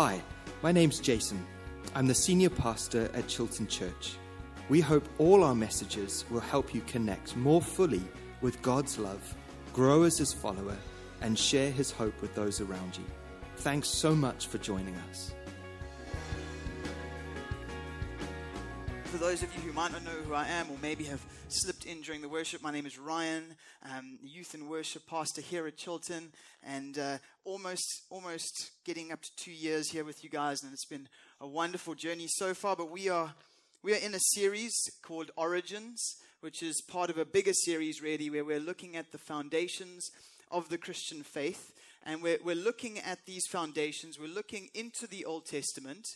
Hi, my name's Jason. I'm the senior pastor at Chilton Church. We hope all our messages will help you connect more fully with God's love, grow as His follower, and share His hope with those around you. Thanks so much for joining us. For those of you who might not know who I am or maybe have slipped in during the worship, my name is Ryan, um, youth and worship pastor here at Chilton, and uh, almost almost getting up to two years here with you guys, and it's been a wonderful journey so far. But we are we are in a series called Origins, which is part of a bigger series, really, where we're looking at the foundations of the Christian faith, and we're we're looking at these foundations. We're looking into the Old Testament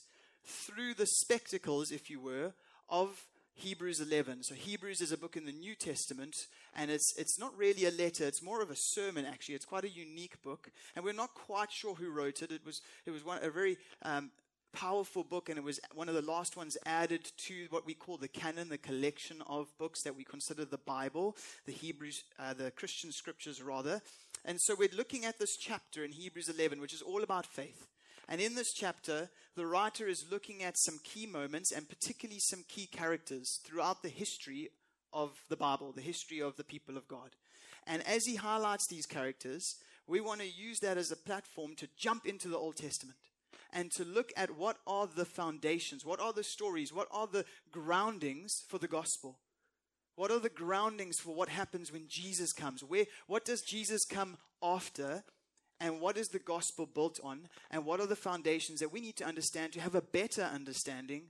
through the spectacles, if you were, of Hebrews 11. So Hebrews is a book in the New Testament, and it's it's not really a letter. It's more of a sermon, actually. It's quite a unique book, and we're not quite sure who wrote it. It was it was one, a very um, powerful book, and it was one of the last ones added to what we call the canon, the collection of books that we consider the Bible, the Hebrews, uh, the Christian scriptures, rather. And so we're looking at this chapter in Hebrews 11, which is all about faith. And in this chapter, the writer is looking at some key moments and particularly some key characters throughout the history of the Bible, the history of the people of God. And as he highlights these characters, we want to use that as a platform to jump into the Old Testament and to look at what are the foundations, what are the stories, what are the groundings for the gospel. What are the groundings for what happens when Jesus comes? Where, what does Jesus come after? And what is the gospel built on, and what are the foundations that we need to understand to have a better understanding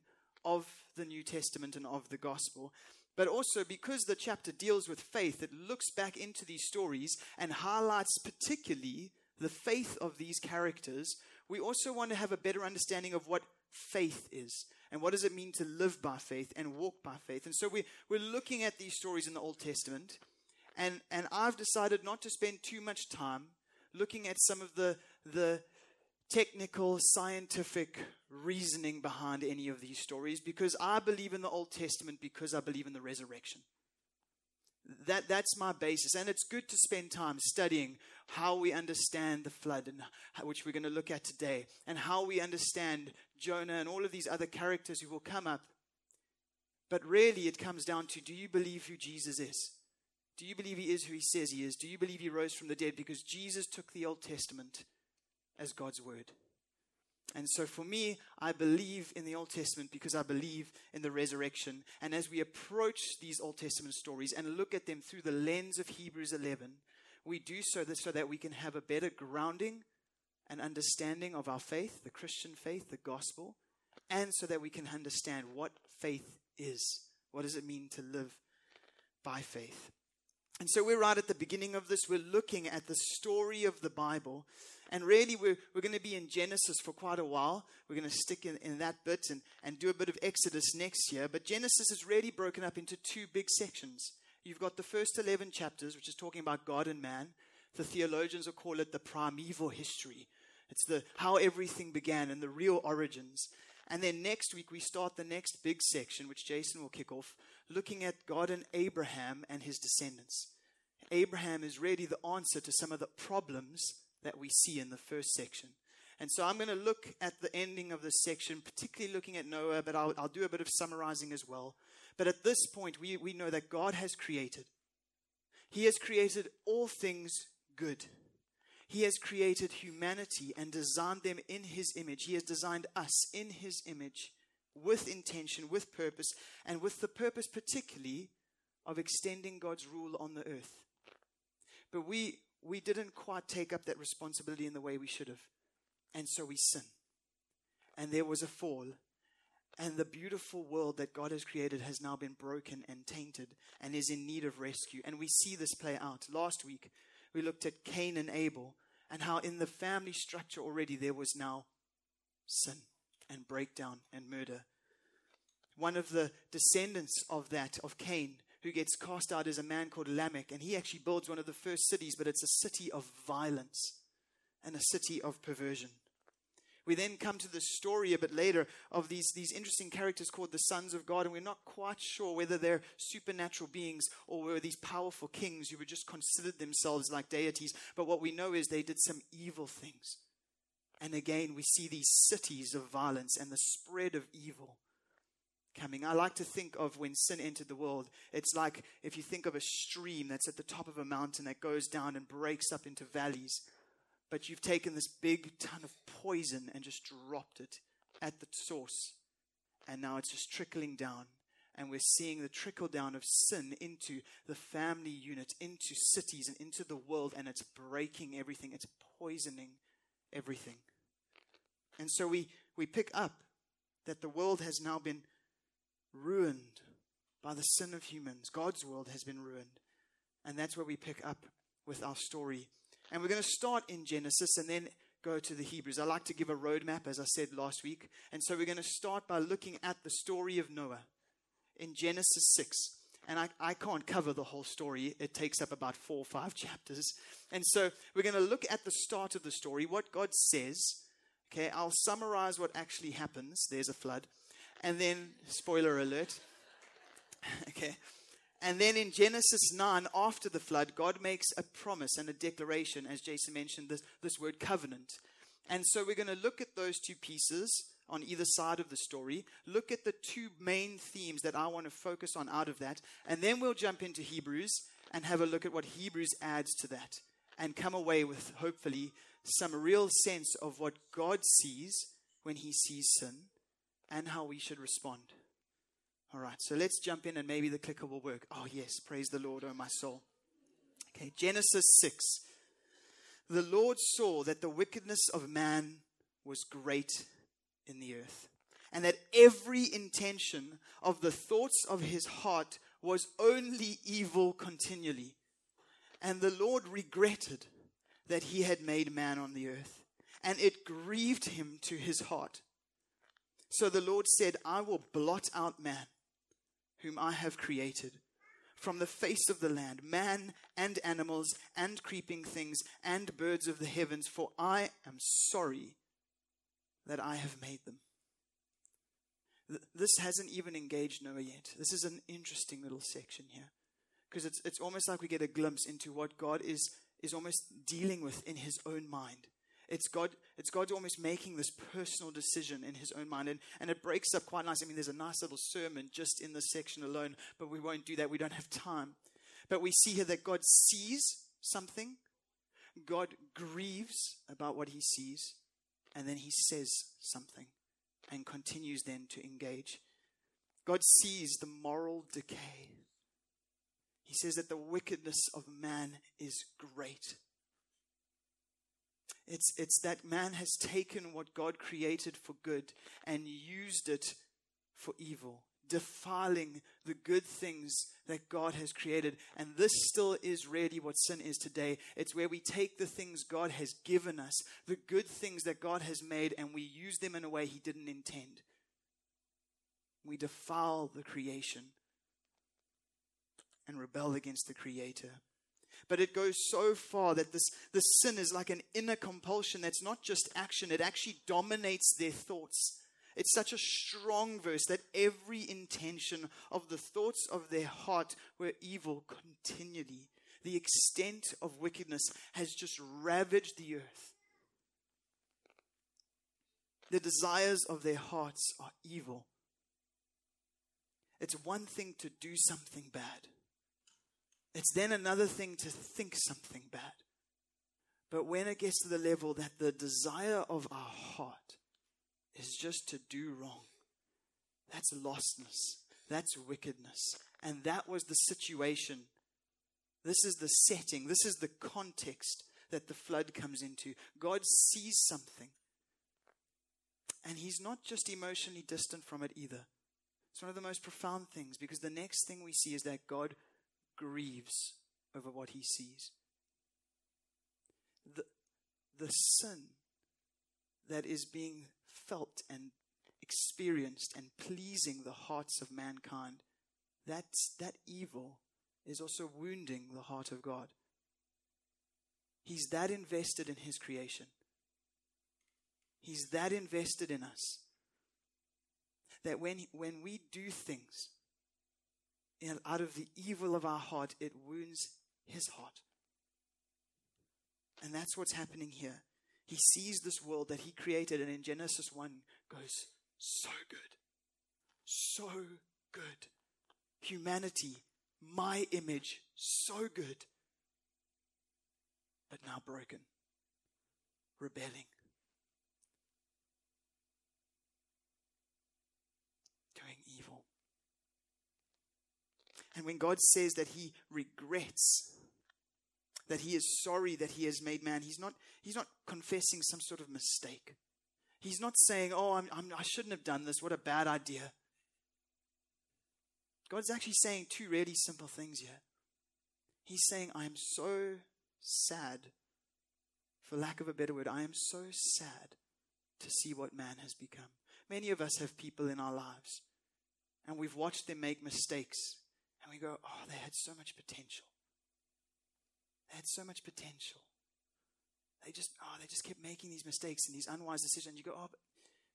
of the New Testament and of the gospel. But also, because the chapter deals with faith, it looks back into these stories and highlights particularly the faith of these characters. We also want to have a better understanding of what faith is and what does it mean to live by faith and walk by faith. And so we, we're looking at these stories in the Old Testament, and, and I've decided not to spend too much time looking at some of the, the technical, scientific reasoning behind any of these stories because I believe in the Old Testament because I believe in the resurrection. That, that's my basis. And it's good to spend time studying how we understand the flood, and how, which we're going to look at today, and how we understand Jonah and all of these other characters who will come up. But really, it comes down to do you believe who Jesus is? Do you believe he is who he says he is? Do you believe he rose from the dead? Because Jesus took the Old Testament as God's word. And so for me, I believe in the Old Testament because I believe in the resurrection. And as we approach these Old Testament stories and look at them through the lens of Hebrews 11, we do so that, so that we can have a better grounding and understanding of our faith, the Christian faith, the gospel, and so that we can understand what faith is. What does it mean to live by faith? And so we're right at the beginning of this. We're looking at the story of the Bible. And really, we're, we're going to be in Genesis for quite a while. We're going to stick in, in that bit and, and do a bit of Exodus next year. But Genesis is really broken up into two big sections. You've got the first 11 chapters, which is talking about God and man. The theologians will call it the primeval history. It's the how everything began and the real origins. And then next week we start the next big section, which Jason will kick off, looking at God and Abraham and his descendants. Abraham is really the answer to some of the problems that we see in the first section. And so I'm going to look at the ending of this section, particularly looking at Noah, but I'll, I'll do a bit of summarizing as well. But at this point, we, we know that God has created. He has created all things good. He has created humanity and designed them in His image. He has designed us in His image with intention, with purpose, and with the purpose particularly of extending God's rule on the earth. But we, we didn't quite take up that responsibility in the way we should have. And so we sin. And there was a fall. And the beautiful world that God has created has now been broken and tainted and is in need of rescue. And we see this play out. Last week, we looked at Cain and Abel and how in the family structure already there was now sin and breakdown and murder. One of the descendants of that, of Cain, who gets cast out is a man called Lamech, and he actually builds one of the first cities, but it's a city of violence and a city of perversion. We then come to the story a bit later of these, these interesting characters called the sons of God, and we're not quite sure whether they're supernatural beings or were these powerful kings who were just considered themselves like deities. But what we know is they did some evil things. And again, we see these cities of violence and the spread of evil coming. I like to think of when sin entered the world, it's like if you think of a stream that's at the top of a mountain that goes down and breaks up into valleys. But you've taken this big ton of poison and just dropped it at the source. And now it's just trickling down. And we're seeing the trickle down of sin into the family unit, into cities, and into the world. And it's breaking everything, it's poisoning everything. And so we, we pick up that the world has now been ruined by the sin of humans. God's world has been ruined. And that's where we pick up with our story. And we're going to start in Genesis and then go to the Hebrews. I like to give a roadmap, as I said last week. And so we're going to start by looking at the story of Noah in Genesis 6. And I, I can't cover the whole story, it takes up about four or five chapters. And so we're going to look at the start of the story, what God says. Okay, I'll summarize what actually happens. There's a flood. And then, spoiler alert. okay. And then in Genesis 9, after the flood, God makes a promise and a declaration, as Jason mentioned, this, this word covenant. And so we're going to look at those two pieces on either side of the story, look at the two main themes that I want to focus on out of that, and then we'll jump into Hebrews and have a look at what Hebrews adds to that and come away with hopefully some real sense of what God sees when he sees sin and how we should respond. All right, so let's jump in and maybe the clicker will work. Oh, yes, praise the Lord, oh my soul. Okay, Genesis 6. The Lord saw that the wickedness of man was great in the earth, and that every intention of the thoughts of his heart was only evil continually. And the Lord regretted that he had made man on the earth, and it grieved him to his heart. So the Lord said, I will blot out man, whom I have created, from the face of the land, man and animals and creeping things and birds of the heavens, for I am sorry that I have made them. This hasn't even engaged Noah yet. This is an interesting little section here. Because it's, it's almost like we get a glimpse into what God is, is almost dealing with in his own mind. It's God, it's God almost making this personal decision in his own mind. And, and it breaks up quite nice. I mean, there's a nice little sermon just in this section alone, but we won't do that. We don't have time. But we see here that God sees something, God grieves about what he sees, and then he says something and continues then to engage. God sees the moral decay. He says that the wickedness of man is great. It's, it's that man has taken what God created for good and used it for evil, defiling the good things that God has created. And this still is really what sin is today. It's where we take the things God has given us, the good things that God has made, and we use them in a way He didn't intend. We defile the creation and rebel against the Creator. But it goes so far that this, this sin is like an inner compulsion that's not just action, it actually dominates their thoughts. It's such a strong verse that every intention of the thoughts of their heart were evil continually. The extent of wickedness has just ravaged the earth. The desires of their hearts are evil. It's one thing to do something bad. It's then another thing to think something bad. But when it gets to the level that the desire of our heart is just to do wrong, that's lostness, that's wickedness. And that was the situation. This is the setting, this is the context that the flood comes into. God sees something. And he's not just emotionally distant from it either. It's one of the most profound things because the next thing we see is that God grieves over what he sees. The, the sin that is being felt and experienced and pleasing the hearts of mankind, that's, that evil is also wounding the heart of God. He's that invested in his creation. He's that invested in us that when, when we do things and out of the evil of our heart, it wounds his heart. And that's what's happening here. He sees this world that he created, and in Genesis 1 goes, So good. So good. Humanity, my image, so good. But now broken, rebelling. Doing evil. And when God says that he regrets, that he is sorry that he has made man, he's not, he's not confessing some sort of mistake. He's not saying, Oh, I'm, I'm, I should not have done this. What a bad idea. God's actually saying two really simple things here. He's saying, I am so sad, for lack of a better word, I am so sad to see what man has become. Many of us have people in our lives, and we've watched them make mistakes, and we go, Oh, they had so much potential. They had so much potential. They just, oh, they just kept making these mistakes and these unwise decisions. You go, oh, but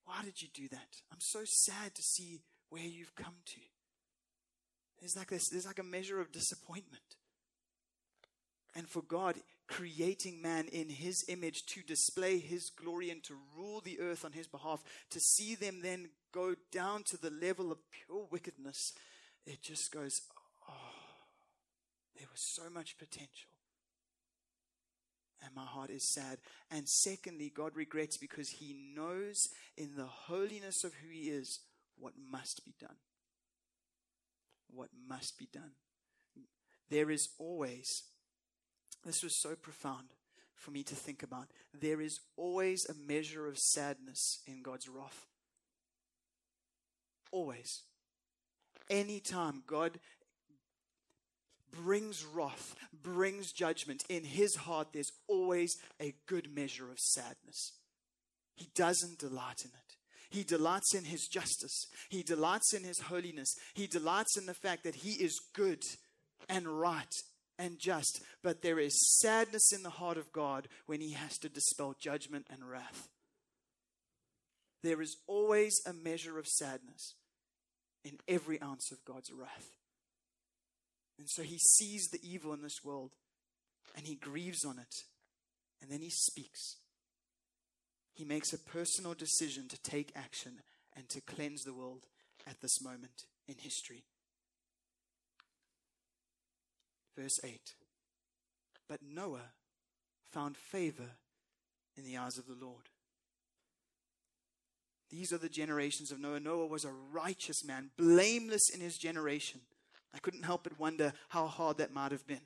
why did you do that? I'm so sad to see where you've come to. There's like this, there's like a measure of disappointment. And for God creating man in his image to display his glory and to rule the earth on his behalf, to see them then go down to the level of pure wickedness, it just goes, there was so much potential and my heart is sad. And secondly, God regrets because he knows in the holiness of who he is what must be done. What must be done. There is always, this was so profound for me to think about, there is always a measure of sadness in God's wrath. Always. Anytime God brings wrath, brings judgment, in his heart there's always a good measure of sadness. He doesn't delight in it. He delights in his justice. He delights in his holiness. He delights in the fact that he is good and right and just. But there is sadness in the heart of God when he has to dispel judgment and wrath. There is always a measure of sadness in every ounce of God's wrath. And so he sees the evil in this world and he grieves on it. And then he speaks. He makes a personal decision to take action and to cleanse the world at this moment in history. Verse 8 But Noah found favor in the eyes of the Lord. These are the generations of Noah. Noah was a righteous man, blameless in his generation. I couldn't help but wonder how hard that might have been.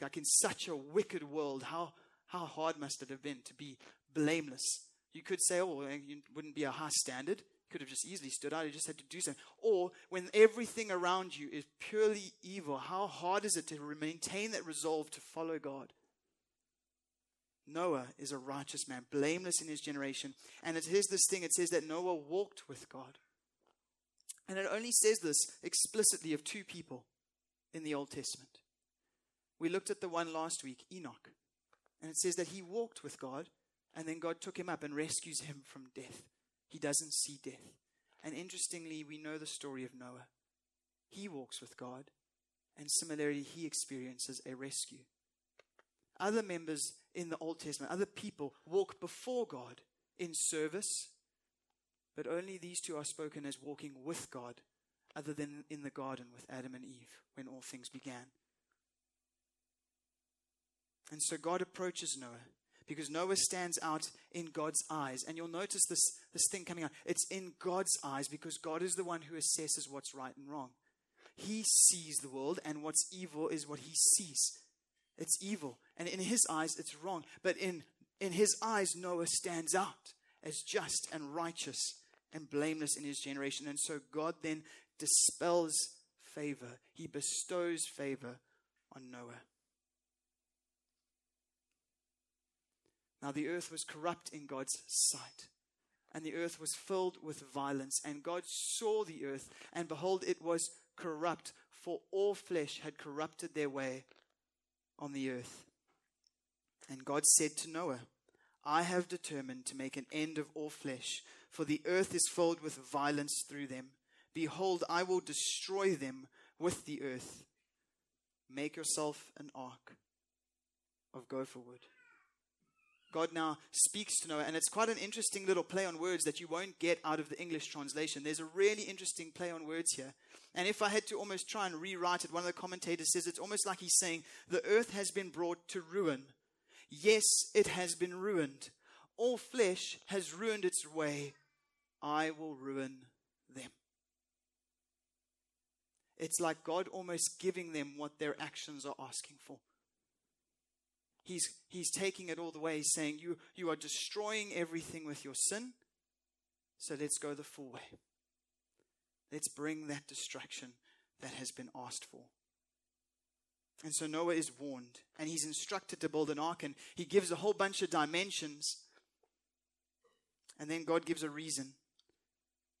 Like in such a wicked world, how, how hard must it have been to be blameless? You could say, oh, it wouldn't be a high standard. You could have just easily stood out. You just had to do something. Or when everything around you is purely evil, how hard is it to maintain that resolve to follow God? Noah is a righteous man, blameless in his generation. And it is this thing it says that Noah walked with God. And it only says this explicitly of two people in the Old Testament. We looked at the one last week, Enoch. And it says that he walked with God, and then God took him up and rescues him from death. He doesn't see death. And interestingly, we know the story of Noah. He walks with God, and similarly, he experiences a rescue. Other members in the Old Testament, other people, walk before God in service but only these two are spoken as walking with God, other than in the garden with Adam and Eve when all things began. And so God approaches Noah because Noah stands out in God's eyes. And you'll notice this, this thing coming out. It's in God's eyes because God is the one who assesses what's right and wrong. He sees the world, and what's evil is what he sees. It's evil. And in his eyes, it's wrong. But in, in his eyes, Noah stands out as just and righteous and blameless in his generation. And so God then dispels favor, he bestows favor on Noah. Now, the earth was corrupt in God's sight, and the earth was filled with violence. And God saw the earth, and behold, it was corrupt, for all flesh had corrupted their way on the earth. And God said to Noah, I have determined to make an end of all flesh for the earth is filled with violence through them. Behold, I will destroy them with the earth. Make yourself an ark of gopher wood. God now speaks to Noah, and it's quite an interesting little play on words that you won't get out of the English translation. There's a really interesting play on words here. And if I had to almost try and rewrite it, one of the commentators says it's almost like he's saying, The earth has been brought to ruin. Yes, it has been ruined. All flesh has ruined its way. I will ruin them. It's like God almost giving them what their actions are asking for. He's, he's taking it all the way. Saying, you, you are destroying everything with your sin. So let's go the full way. Let's bring that destruction that has been asked for. And so Noah is warned, and he's instructed to build an ark, and he gives a whole bunch of dimensions. And then God gives a reason.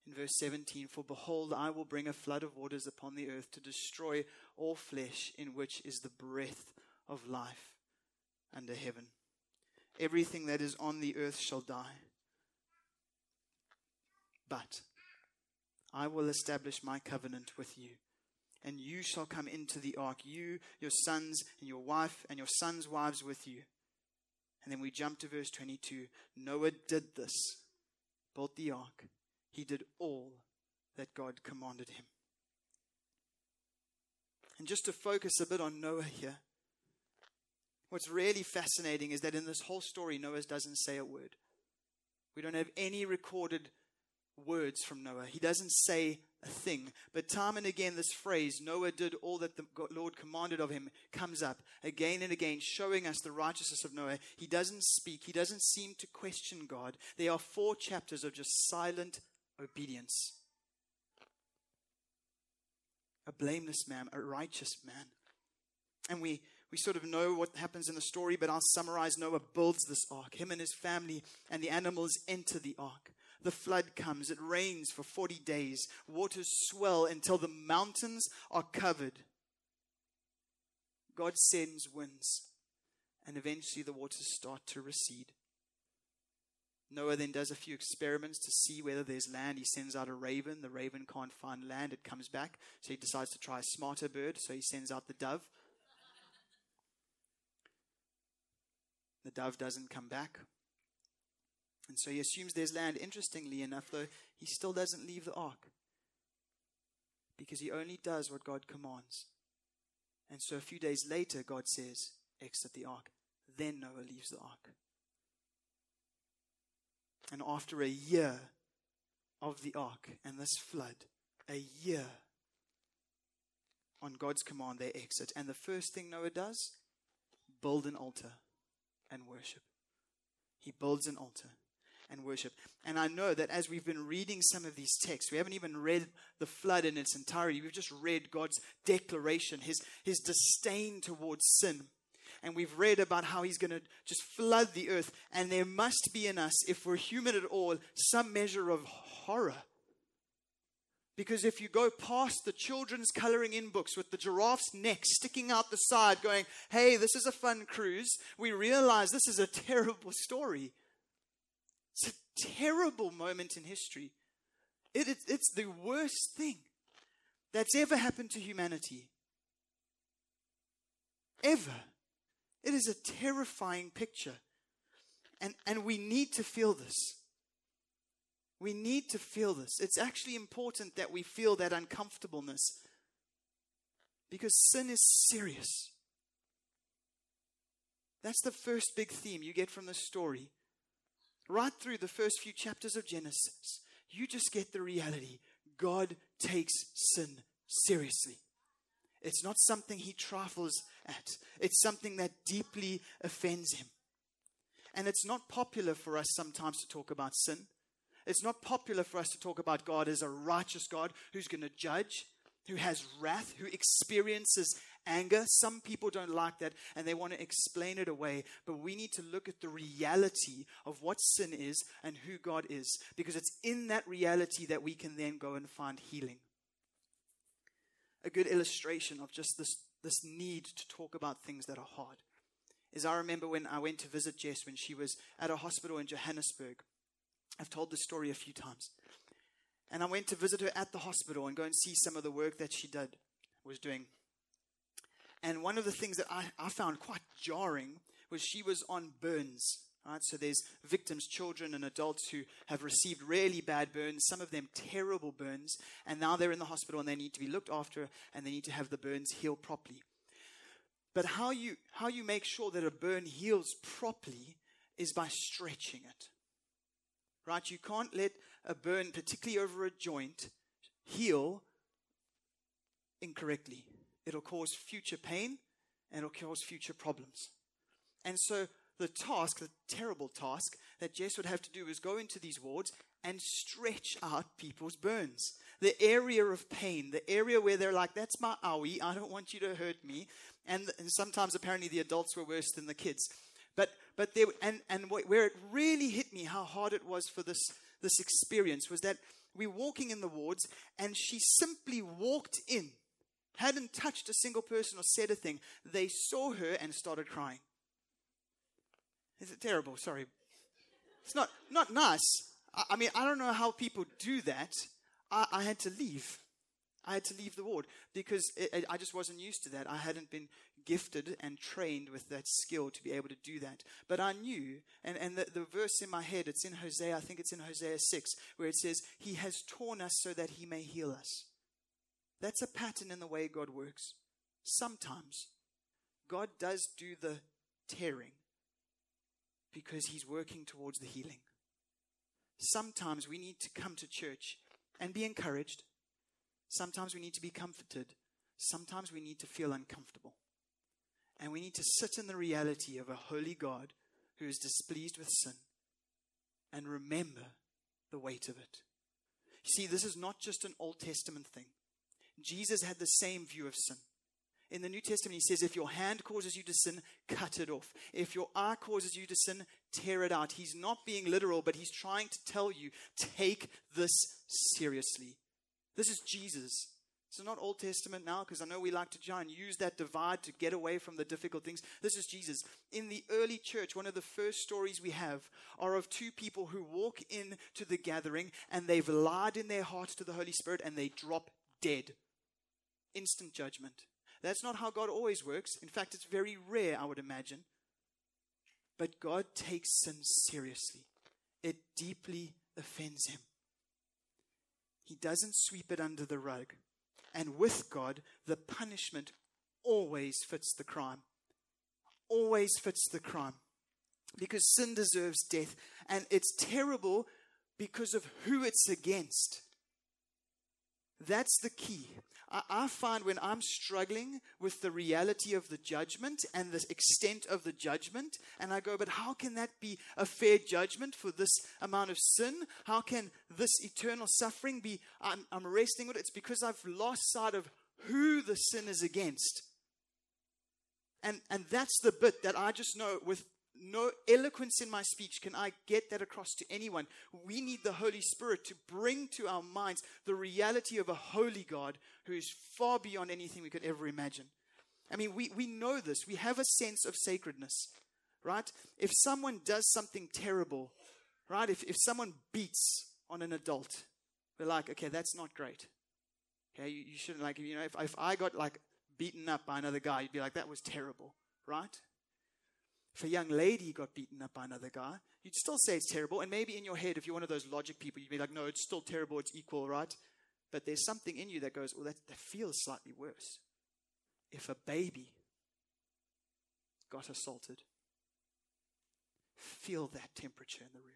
In verse 17, for behold, I will bring a flood of waters upon the earth to destroy all flesh in which is the breath of life under heaven. Everything that is on the earth shall die. But I will establish my covenant with you, and you shall come into the ark, you, your sons, and your wife, and your sons' wives with you. And then we jump to verse 22. Noah did this, built the ark. He did all that God commanded him. And just to focus a bit on Noah here, What's really fascinating is that in this whole story, Noah doesn't say a word. We don't have any recorded words from Noah. He doesn't say a thing. But time and again, this phrase, Noah did all that the Lord commanded of him, comes up again and again, showing us the righteousness of Noah. He doesn't speak, he doesn't seem to question God. There are four chapters of just silent obedience. A blameless man, a righteous man. And we we sort of know what happens in the story, but I'll summarize Noah builds this ark. Him and his family and the animals enter the ark. The flood comes, it rains for 40 days, waters swell until the mountains are covered. God sends winds, and eventually the waters start to recede. Noah then does a few experiments to see whether there's land. He sends out a raven. The raven can't find land. It comes back. So he decides to try a smarter bird. So he sends out the dove. The dove doesn't come back. And so he assumes there's land. Interestingly enough, though, he still doesn't leave the ark because he only does what God commands. And so a few days later, God says, Exit the ark. Then Noah leaves the ark. And after a year of the ark and this flood, a year on God's command, they exit. And the first thing Noah does, build an altar and worship. He builds an altar and worship. And I know that as we've been reading some of these texts, we haven't even read the flood in its entirety. We've just read God's declaration, his, his disdain towards sin. And we've read about how he's going to just flood the earth. And there must be in us, if we're human at all, some measure of horror because if you go past the children's coloring in books with the giraffe's neck sticking out the side, going, hey, this is a fun cruise, we realize this is a terrible story. Terrible moment in history. It, it, it's the worst thing that's ever happened to humanity. Ever. It is a terrifying picture. And, and we need to feel this. We need to feel this. It's actually important that we feel that uncomfortableness because sin is serious. That's the first big theme you get from the story. Right through the first few chapters of Genesis, you just get the reality God takes sin seriously. It's not something he trifles at, it's something that deeply offends him. And it's not popular for us sometimes to talk about sin. It's not popular for us to talk about God as a righteous God who's going to judge, who has wrath, who experiences anger. Some people don't like that and they want to explain it away. But we need to look at the reality of what sin is and who God is because it's in that reality that we can then go and find healing. A good illustration of just this, this need to talk about things that are hard is I remember when I went to visit Jess when she was at a hospital in Johannesburg. I've told this story a few times. And I went to visit her at the hospital and go and see some of the work that she did, was doing. And one of the things that I, I found quite jarring was she was on burns Right? So there's victims, children, and adults who have received really bad burns, some of them terrible burns, and now they're in the hospital and they need to be looked after and they need to have the burns healed properly. But how you, how you make sure that a burn heals properly is by stretching it. Right? You can't let a burn, particularly over a joint, heal incorrectly. It'll cause future pain and it'll cause future problems. And so the task, the terrible task that Jess would have to do is go into these wards and stretch out people's burns. The area of pain, the area where they're like, that's my owie, I don't want you to hurt me. And, and sometimes apparently the adults were worse than the kids. But, but there, and, and where it really hit me how hard it was for this, this experience was that we're walking in the wards and she simply walked in, hadn't touched a single person or said a thing. They saw her and started crying. Is it terrible? Sorry. It's not, not nice. I, I mean, I don't know how people do that. I, I, had to leave. I had to leave the ward because it, I just wasn't used to that. I hadn't been gifted and trained with that skill to be able to do that. But I knew, and, and the, the verse in my head, it's in Hosea, I think it's in Hosea 6, where it says, He has torn us so that He may heal us. That's a pattern in the way God works. Sometimes God does do the tearing because He's working towards the healing. Sometimes we need to come to church and be encouraged. Sometimes we need to be comforted. Sometimes we need to feel uncomfortable. And we need to sit in the reality of a holy God who is displeased with sin and remember the weight of it. You see, this is not just an Old Testament thing. Jesus had the same view of sin. In the New Testament, he says, if your hand causes you to sin, cut it off. If your eye causes you to sin, tear it out. He's not being literal, but he's trying to tell you, take this seriously. This is Jesus. Is not Old Testament now, because I know we like to try and use that divide to get away from the difficult things. This is Jesus. In the early church, one of the first stories we have are of two people who walk into the gathering and they've lied in their hearts to the Holy Spirit and they drop dead. Instant judgment. That's not how God always works. In fact, it's very rare, I would imagine. But God takes sin seriously, it deeply offends him. He doesn't sweep it under the rug. And with God, the punishment always fits the crime. Always fits the crime. Because sin deserves death. And it's terrible because of who it's against. That's the key. I, find when I'm struggling with the reality of the judgment and the extent of the judgment, and I go, but how can that be a fair judgment for this amount of sin? How can this eternal suffering be? I'm, I'm wrestling with it. It's because I've lost sight of who the sin is against. And, and that's the bit that I just know with no eloquence in my speech can I get that across to anyone. We need the Holy Spirit to bring to our minds the reality of a holy God who is far beyond anything we could ever imagine. I mean, we, we know this. We have a sense of sacredness, right? If someone does something terrible, right? If, if someone beats on an adult, we're like, okay, that's not great. Okay, you, you shouldn't, like, you know, if, if I got, like, beaten up by another guy, you'd be like, that was terrible, right? If a young lady got beaten up by another guy, you'd still say it's terrible. And maybe in your head, if you're one of those logic people, you'd be like, no, it's still terrible, it's equal, right? But there's something in you that goes, well, that, that feels slightly worse. If a baby got assaulted, feel that temperature in the room.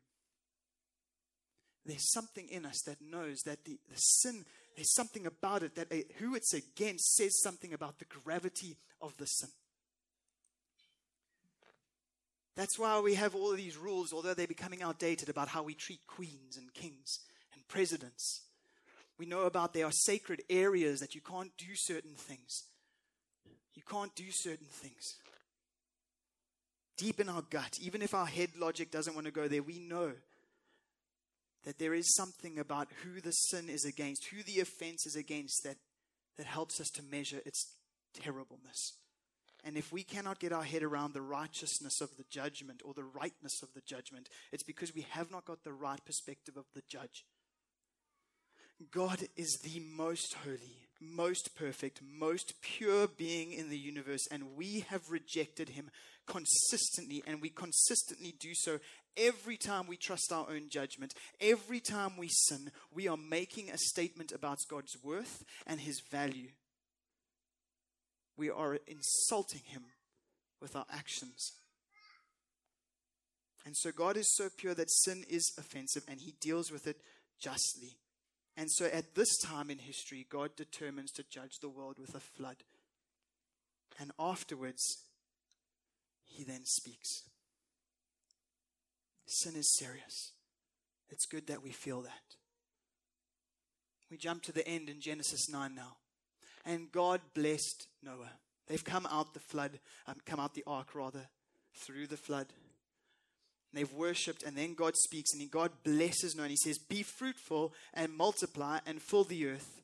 There's something in us that knows that the, the sin, there's something about it that a, who it's against says something about the gravity of the sin. That's why we have all of these rules, although they're becoming outdated, about how we treat queens and kings and presidents. We know about there are sacred areas that you can't do certain things. You can't do certain things. Deep in our gut, even if our head logic doesn't want to go there, we know that there is something about who the sin is against, who the offense is against, that, that helps us to measure its terribleness. And if we cannot get our head around the righteousness of the judgment or the rightness of the judgment, it's because we have not got the right perspective of the judge. God is the most holy, most perfect, most pure being in the universe, and we have rejected him consistently, and we consistently do so every time we trust our own judgment. Every time we sin, we are making a statement about God's worth and his value. We are insulting him with our actions. And so God is so pure that sin is offensive and he deals with it justly. And so at this time in history, God determines to judge the world with a flood. And afterwards, he then speaks. Sin is serious. It's good that we feel that. We jump to the end in Genesis 9 now. And God blessed Noah. They've come out the flood, um, come out the ark rather, through the flood. They've worshipped, and then God speaks, and God blesses Noah, and He says, Be fruitful and multiply and fill the earth.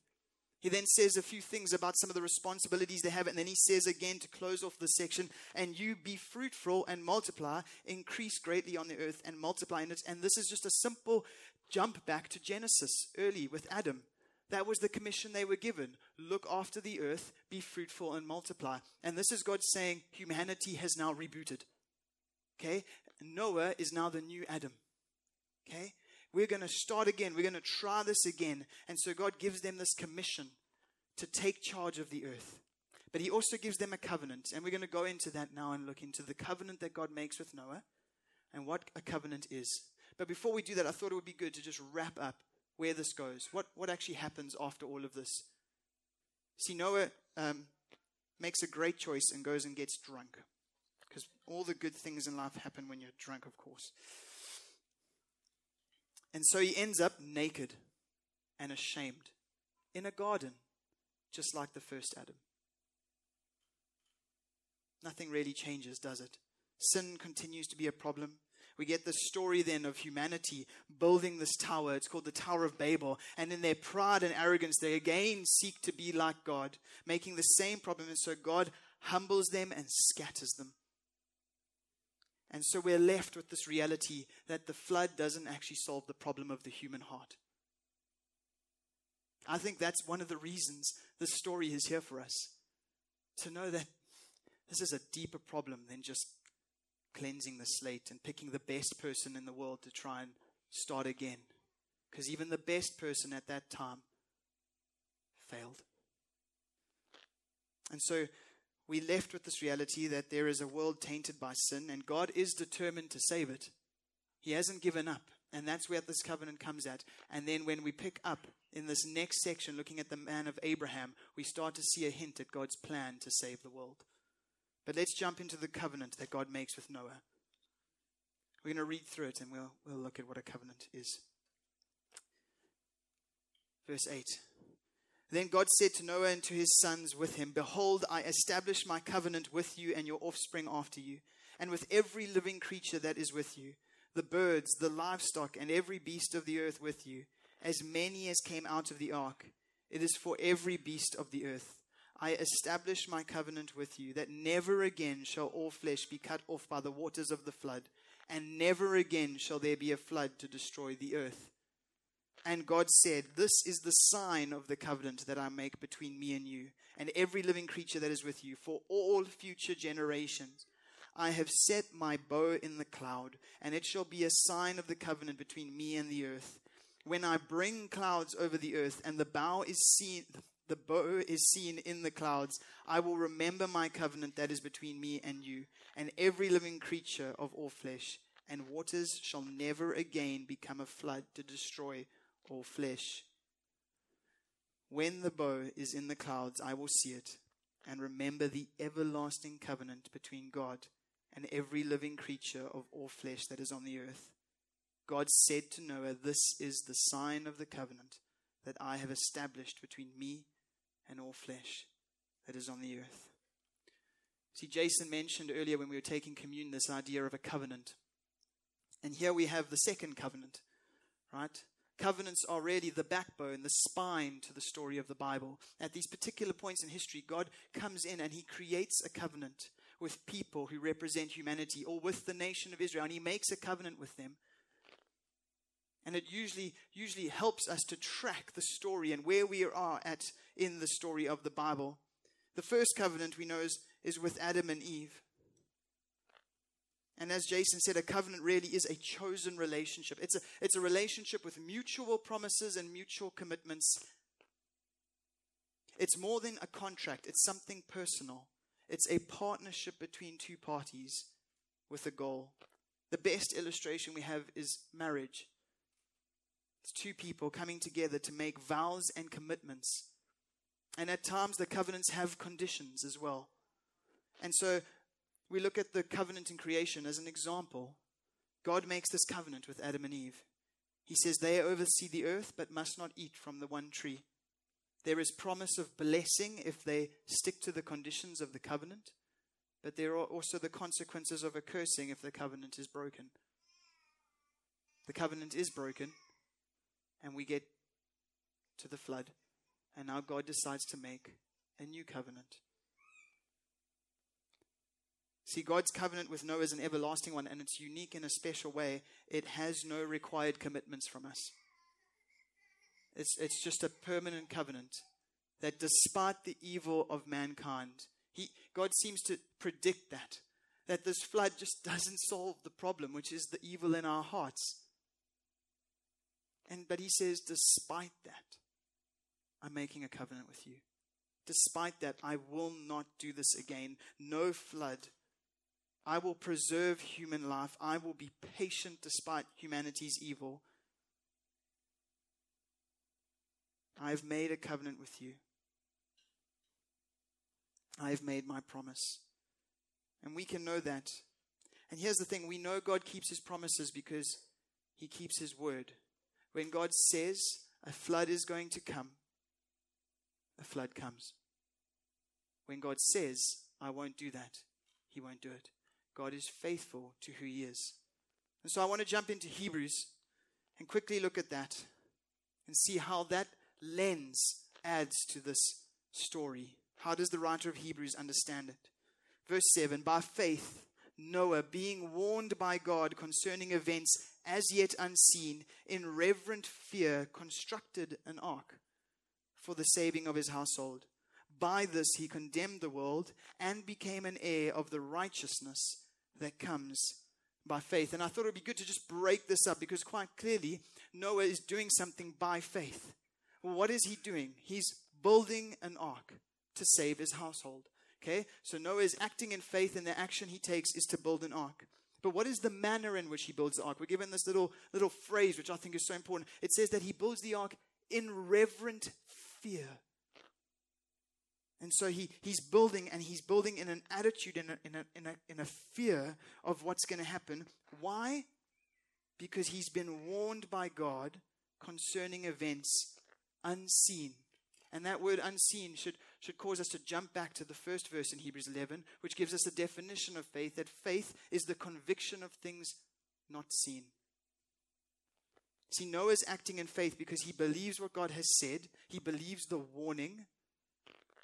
He then says a few things about some of the responsibilities they have, and then he says again to close off the section, and you be fruitful and multiply, increase greatly on the earth and multiply in it. And this is just a simple jump back to Genesis early with Adam. That was the commission they were given. Look after the earth, be fruitful and multiply. And this is God saying humanity has now rebooted. Okay? Noah is now the new Adam. Okay? We're going to start again. We're going to try this again. And so God gives them this commission to take charge of the earth. But He also gives them a covenant. And we're going to go into that now and look into the covenant that God makes with Noah and what a covenant is. But before we do that, I thought it would be good to just wrap up where this goes. What, what actually happens after all of this? See, Noah um, makes a great choice and goes and gets drunk. Because all the good things in life happen when you're drunk, of course. And so he ends up naked and ashamed in a garden, just like the first Adam. Nothing really changes, does it? Sin continues to be a problem. We get the story then of humanity building this tower. It's called the Tower of Babel. And in their pride and arrogance, they again seek to be like God, making the same problem. And so God humbles them and scatters them. And so we're left with this reality that the flood doesn't actually solve the problem of the human heart. I think that's one of the reasons this story is here for us. To know that this is a deeper problem than just cleansing the slate and picking the best person in the world to try and start again. Because even the best person at that time failed. And so we left with this reality that there is a world tainted by sin, and God is determined to save it. He hasn't given up. And that's where this covenant comes at. And then when we pick up in this next section, looking at the man of Abraham, we start to see a hint at God's plan to save the world. But let's jump into the covenant that God makes with Noah. We're going to read through it and we'll, we'll look at what a covenant is. Verse 8. Then God said to Noah and to his sons with him, Behold, I establish my covenant with you and your offspring after you, and with every living creature that is with you, the birds, the livestock, and every beast of the earth with you, as many as came out of the ark. It is for every beast of the earth. I establish my covenant with you, that never again shall all flesh be cut off by the waters of the flood, and never again shall there be a flood to destroy the earth. And God said, This is the sign of the covenant that I make between me and you, and every living creature that is with you, for all future generations. I have set my bow in the cloud, and it shall be a sign of the covenant between me and the earth. When I bring clouds over the earth, and the bow is seen, the bow is seen in the clouds, I will remember my covenant that is between me and you, and every living creature of all flesh, and waters shall never again become a flood to destroy all flesh. When the bow is in the clouds, I will see it and remember the everlasting covenant between God and every living creature of all flesh that is on the earth. God said to Noah, This is the sign of the covenant that I have established between me and all flesh that is on the earth. See, Jason mentioned earlier when we were taking communion this idea of a covenant. And here we have the second covenant, right? Covenants are really the backbone, the spine to the story of the Bible. At these particular points in history, God comes in and He creates a covenant with people who represent humanity or with the nation of Israel, and He makes a covenant with them. And it usually usually helps us to track the story and where we are at in the story of the Bible. The first covenant we know is, is with Adam and Eve. And as Jason said, a covenant really is a chosen relationship. It's a, it's a relationship with mutual promises and mutual commitments. It's more than a contract, it's something personal. It's a partnership between two parties with a goal. The best illustration we have is marriage. It's two people coming together to make vows and commitments. And at times, the covenants have conditions as well. And so we look at the covenant in creation as an example. God makes this covenant with Adam and Eve. He says they oversee the earth but must not eat from the one tree. There is promise of blessing if they stick to the conditions of the covenant, but there are also the consequences of a cursing if the covenant is broken. The covenant is broken, and we get to the flood, and now God decides to make a new covenant. See, God's covenant with Noah is an everlasting one, and it's unique in a special way. It has no required commitments from us. It's, it's just a permanent covenant that despite the evil of mankind, he, God seems to predict that, that this flood just doesn't solve the problem, which is the evil in our hearts. And, but he says, despite that, I'm making a covenant with you. Despite that, I will not do this again. No flood. I will preserve human life. I will be patient despite humanity's evil. I have made a covenant with you. I have made my promise. And we can know that. And here's the thing we know God keeps his promises because he keeps his word. When God says a flood is going to come, a flood comes. When God says, I won't do that, he won't do it. God is faithful to who he is. And so I want to jump into Hebrews and quickly look at that and see how that lens adds to this story. How does the writer of Hebrews understand it? Verse 7 By faith, Noah, being warned by God concerning events as yet unseen, in reverent fear constructed an ark for the saving of his household. By this he condemned the world and became an heir of the righteousness that comes by faith. And I thought it would be good to just break this up because quite clearly Noah is doing something by faith. What is he doing? He's building an ark to save his household. Okay? So Noah is acting in faith, and the action he takes is to build an ark. But what is the manner in which he builds the ark? We're given this little little phrase which I think is so important. It says that he builds the ark in reverent fear. And so he, he's building, and he's building in an attitude, in a, in a, in a, in a fear of what's going to happen. Why? Because he's been warned by God concerning events unseen. And that word unseen should, should cause us to jump back to the first verse in Hebrews 11, which gives us a definition of faith that faith is the conviction of things not seen. See, Noah's acting in faith because he believes what God has said, he believes the warning,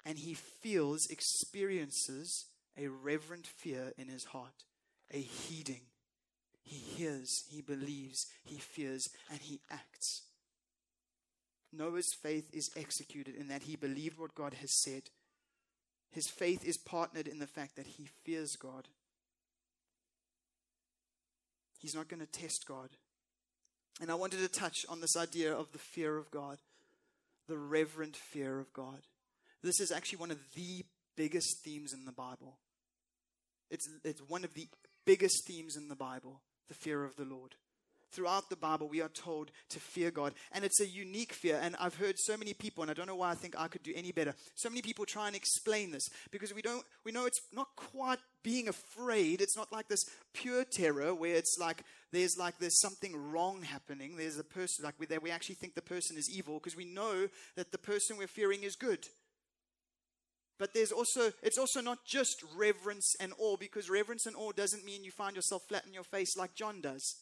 and he feels, experiences a reverent fear in his heart, a heeding. He hears, he believes, he fears, and he acts. Noah's faith is executed in that he believed what God has said. His faith is partnered in the fact that he fears God. He's not going to test God. And I wanted to touch on this idea of the fear of God, the reverent fear of God. This is actually one of the biggest themes in the Bible. It's, it's one of the biggest themes in the Bible, the fear of the Lord. Throughout the Bible, we are told to fear God. And it's a unique fear. And I've heard so many people, and I don't know why I think I could do any better. So many people try and explain this because we don't, we know it's not quite being afraid. It's not like this pure terror where it's like there's like there's something wrong happening. There's a person like we, we actually think the person is evil because we know that the person we're fearing is good. But there's also, it's also not just reverence and awe, because reverence and awe doesn't mean you find yourself flat in your face like John does.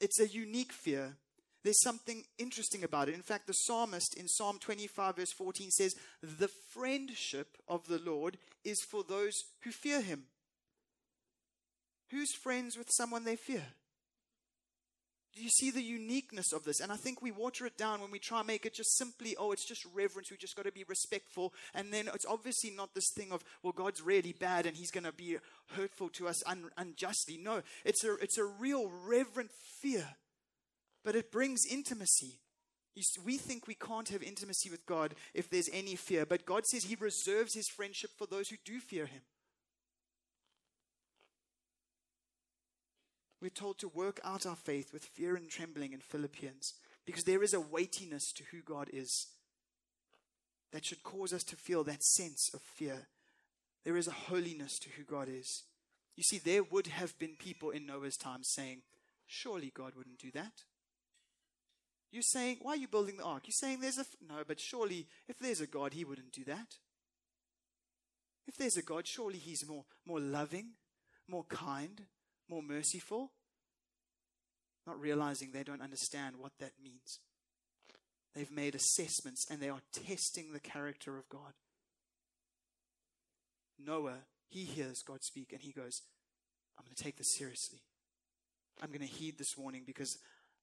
It's a unique fear. There's something interesting about it. In fact, the psalmist in Psalm 25, verse 14 says, The friendship of the Lord is for those who fear him. Who's friends with someone they fear? You see the uniqueness of this? And I think we water it down when we try and make it just simply, oh, it's just reverence. We just got to be respectful. And then it's obviously not this thing of, well, God's really bad and he's going to be hurtful to us un- unjustly. No, it's a, it's a real reverent fear, but it brings intimacy. We think we can't have intimacy with God if there's any fear, but God says He reserves His friendship for those who do fear Him. We're told to work out our faith with fear and trembling in Philippians because there is a weightiness to who God is that should cause us to feel that sense of fear. There is a holiness to who God is. You see, there would have been people in Noah's time saying, Surely God wouldn't do that. You're saying, Why are you building the ark? You're saying there's a. F-? No, but surely if there's a God, he wouldn't do that. If there's a God, surely he's more, more loving, more kind, more merciful, not realizing they don't understand what that means. They've made assessments and they are testing the character of God. Noah, he hears God speak and he goes, I'm going to take this seriously. I'm going to heed this warning because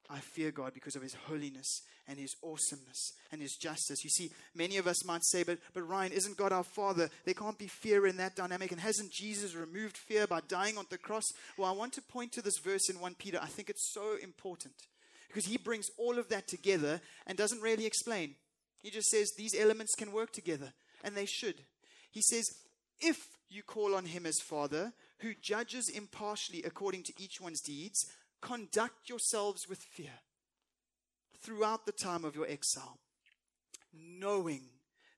I fear God because of his holiness and his awesomeness and his justice. You see, many of us might say, but, but Ryan, isn't God our Father? There can't be fear in that dynamic. And hasn't Jesus removed fear by dying on the cross? Well, I want to point to this verse in 1 Peter. I think it's so important because he brings all of that together and doesn't really explain. He just says these elements can work together, and they should. He says, if you call on him as Father, who judges impartially according to each one's deeds, conduct yourselves with fear throughout the time of your exile, knowing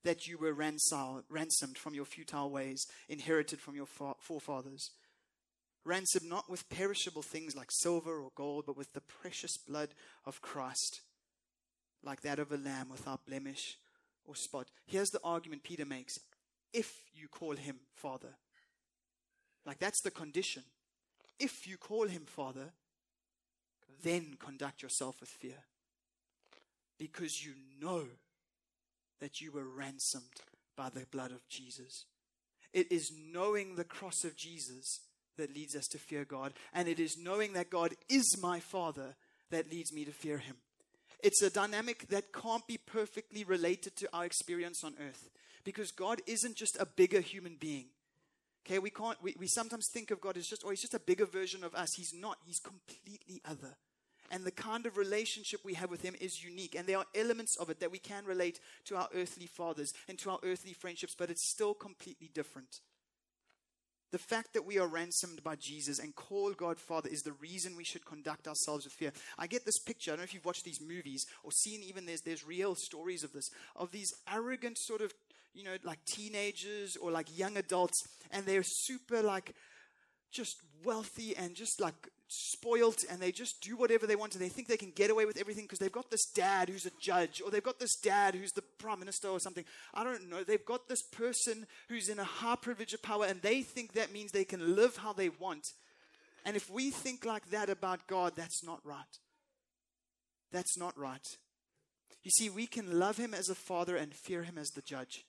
that you were ransomed from your futile ways, inherited from your forefathers. Ransomed not with perishable things like silver or gold, but with the precious blood of Christ, like that of a lamb without blemish or spot. Here's the argument Peter makes if you call him Father. Like that's the condition. If you call him Father, then conduct yourself with fear. Because you know that you were ransomed by the blood of Jesus. It is knowing the cross of Jesus that leads us to fear God, and it is knowing that God is my Father that leads me to fear Him. It's a dynamic that can't be perfectly related to our experience on earth because God isn't just a bigger human being. Okay, we can't, we, we sometimes think of God as just, or he's just a bigger version of us. He's not, he's completely other and the kind of relationship we have with Him is unique. And there are elements of it that we can relate to our earthly fathers and to our earthly friendships, but it's still completely different. The fact that we are ransomed by Jesus and call God Father is the reason we should conduct ourselves with fear. I get this picture. I don't know if you've watched these movies or seen even there's, there's real stories of this, of these arrogant sort of, you know, like teenagers or like young adults, and they're super like just wealthy and just like spoiled and they just do whatever they want and they think they can get away with everything because they've got this dad who's a judge or they've got this dad who's the prime minister or something. I don't know. They've got this person who's in a high privilege of power and they think that means they can live how they want. And if we think like that about God, that's not right. That's not right. You see, we can love him as a father and fear him as the judge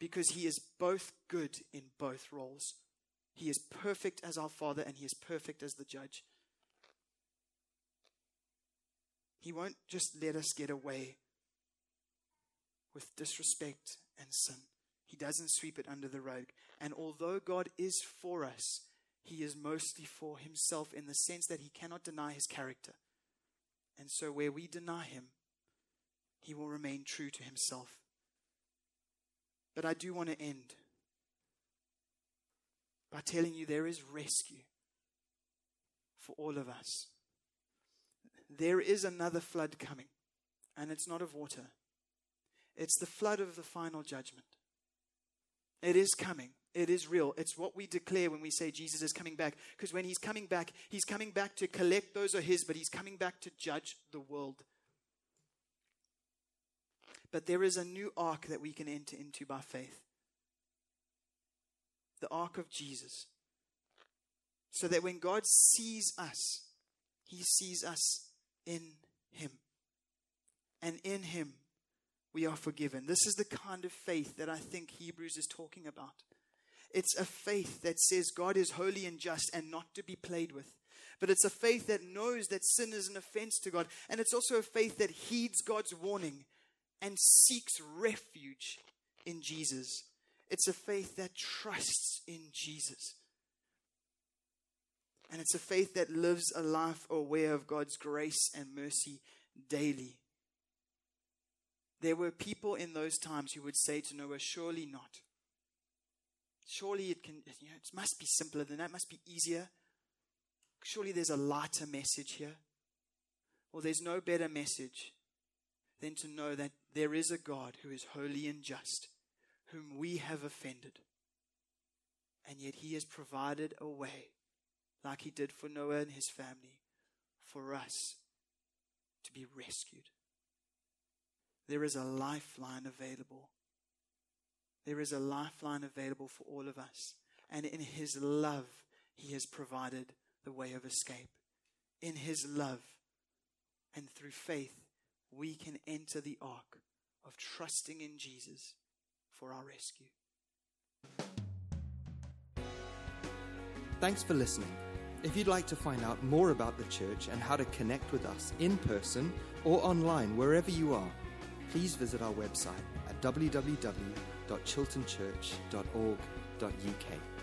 because he is both good in both roles. He is perfect as our Father, and He is perfect as the judge. He won't just let us get away with disrespect and sin. He doesn't sweep it under the rug. And although God is for us, He is mostly for Himself in the sense that He cannot deny His character. And so, where we deny Him, He will remain true to Himself. But I do want to end by telling you there is rescue for all of us. There is another flood coming, and it's not of water, it's the flood of the final judgment. It is coming. It is real. It's what we declare when we say Jesus is coming back. Because when he's coming back, he's coming back to collect those are his, but he's coming back to judge the world. But there is a new ark that we can enter into by faith the ark of Jesus. So that when God sees us, he sees us in him. And in him, we are forgiven. This is the kind of faith that I think Hebrews is talking about. It's a faith that says God is holy and just and not to be played with. But it's a faith that knows that sin is an offense to God. And it's also a faith that heeds God's warning and seeks refuge in Jesus. It's a faith that trusts in Jesus. And it's a faith that lives a life aware of God's grace and mercy daily. There were people in those times who would say to Noah, Surely not. Surely it can, you know, it must be simpler than that, it must be easier. Surely there's a lighter message here. Well, there's no better message than to know that there is a God who is holy and just, whom we have offended. And yet he has provided a way, like he did for Noah and his family, for us to be rescued. There is a lifeline available. There is a lifeline available for all of us. And in his love, he has provided the way of escape. In his love and through faith, we can enter the ark of trusting in Jesus for our rescue. Thanks for listening. If you'd like to find out more about the church and how to connect with us in person or online wherever you are, please visit our website at www.chiltonchurch.org.uk.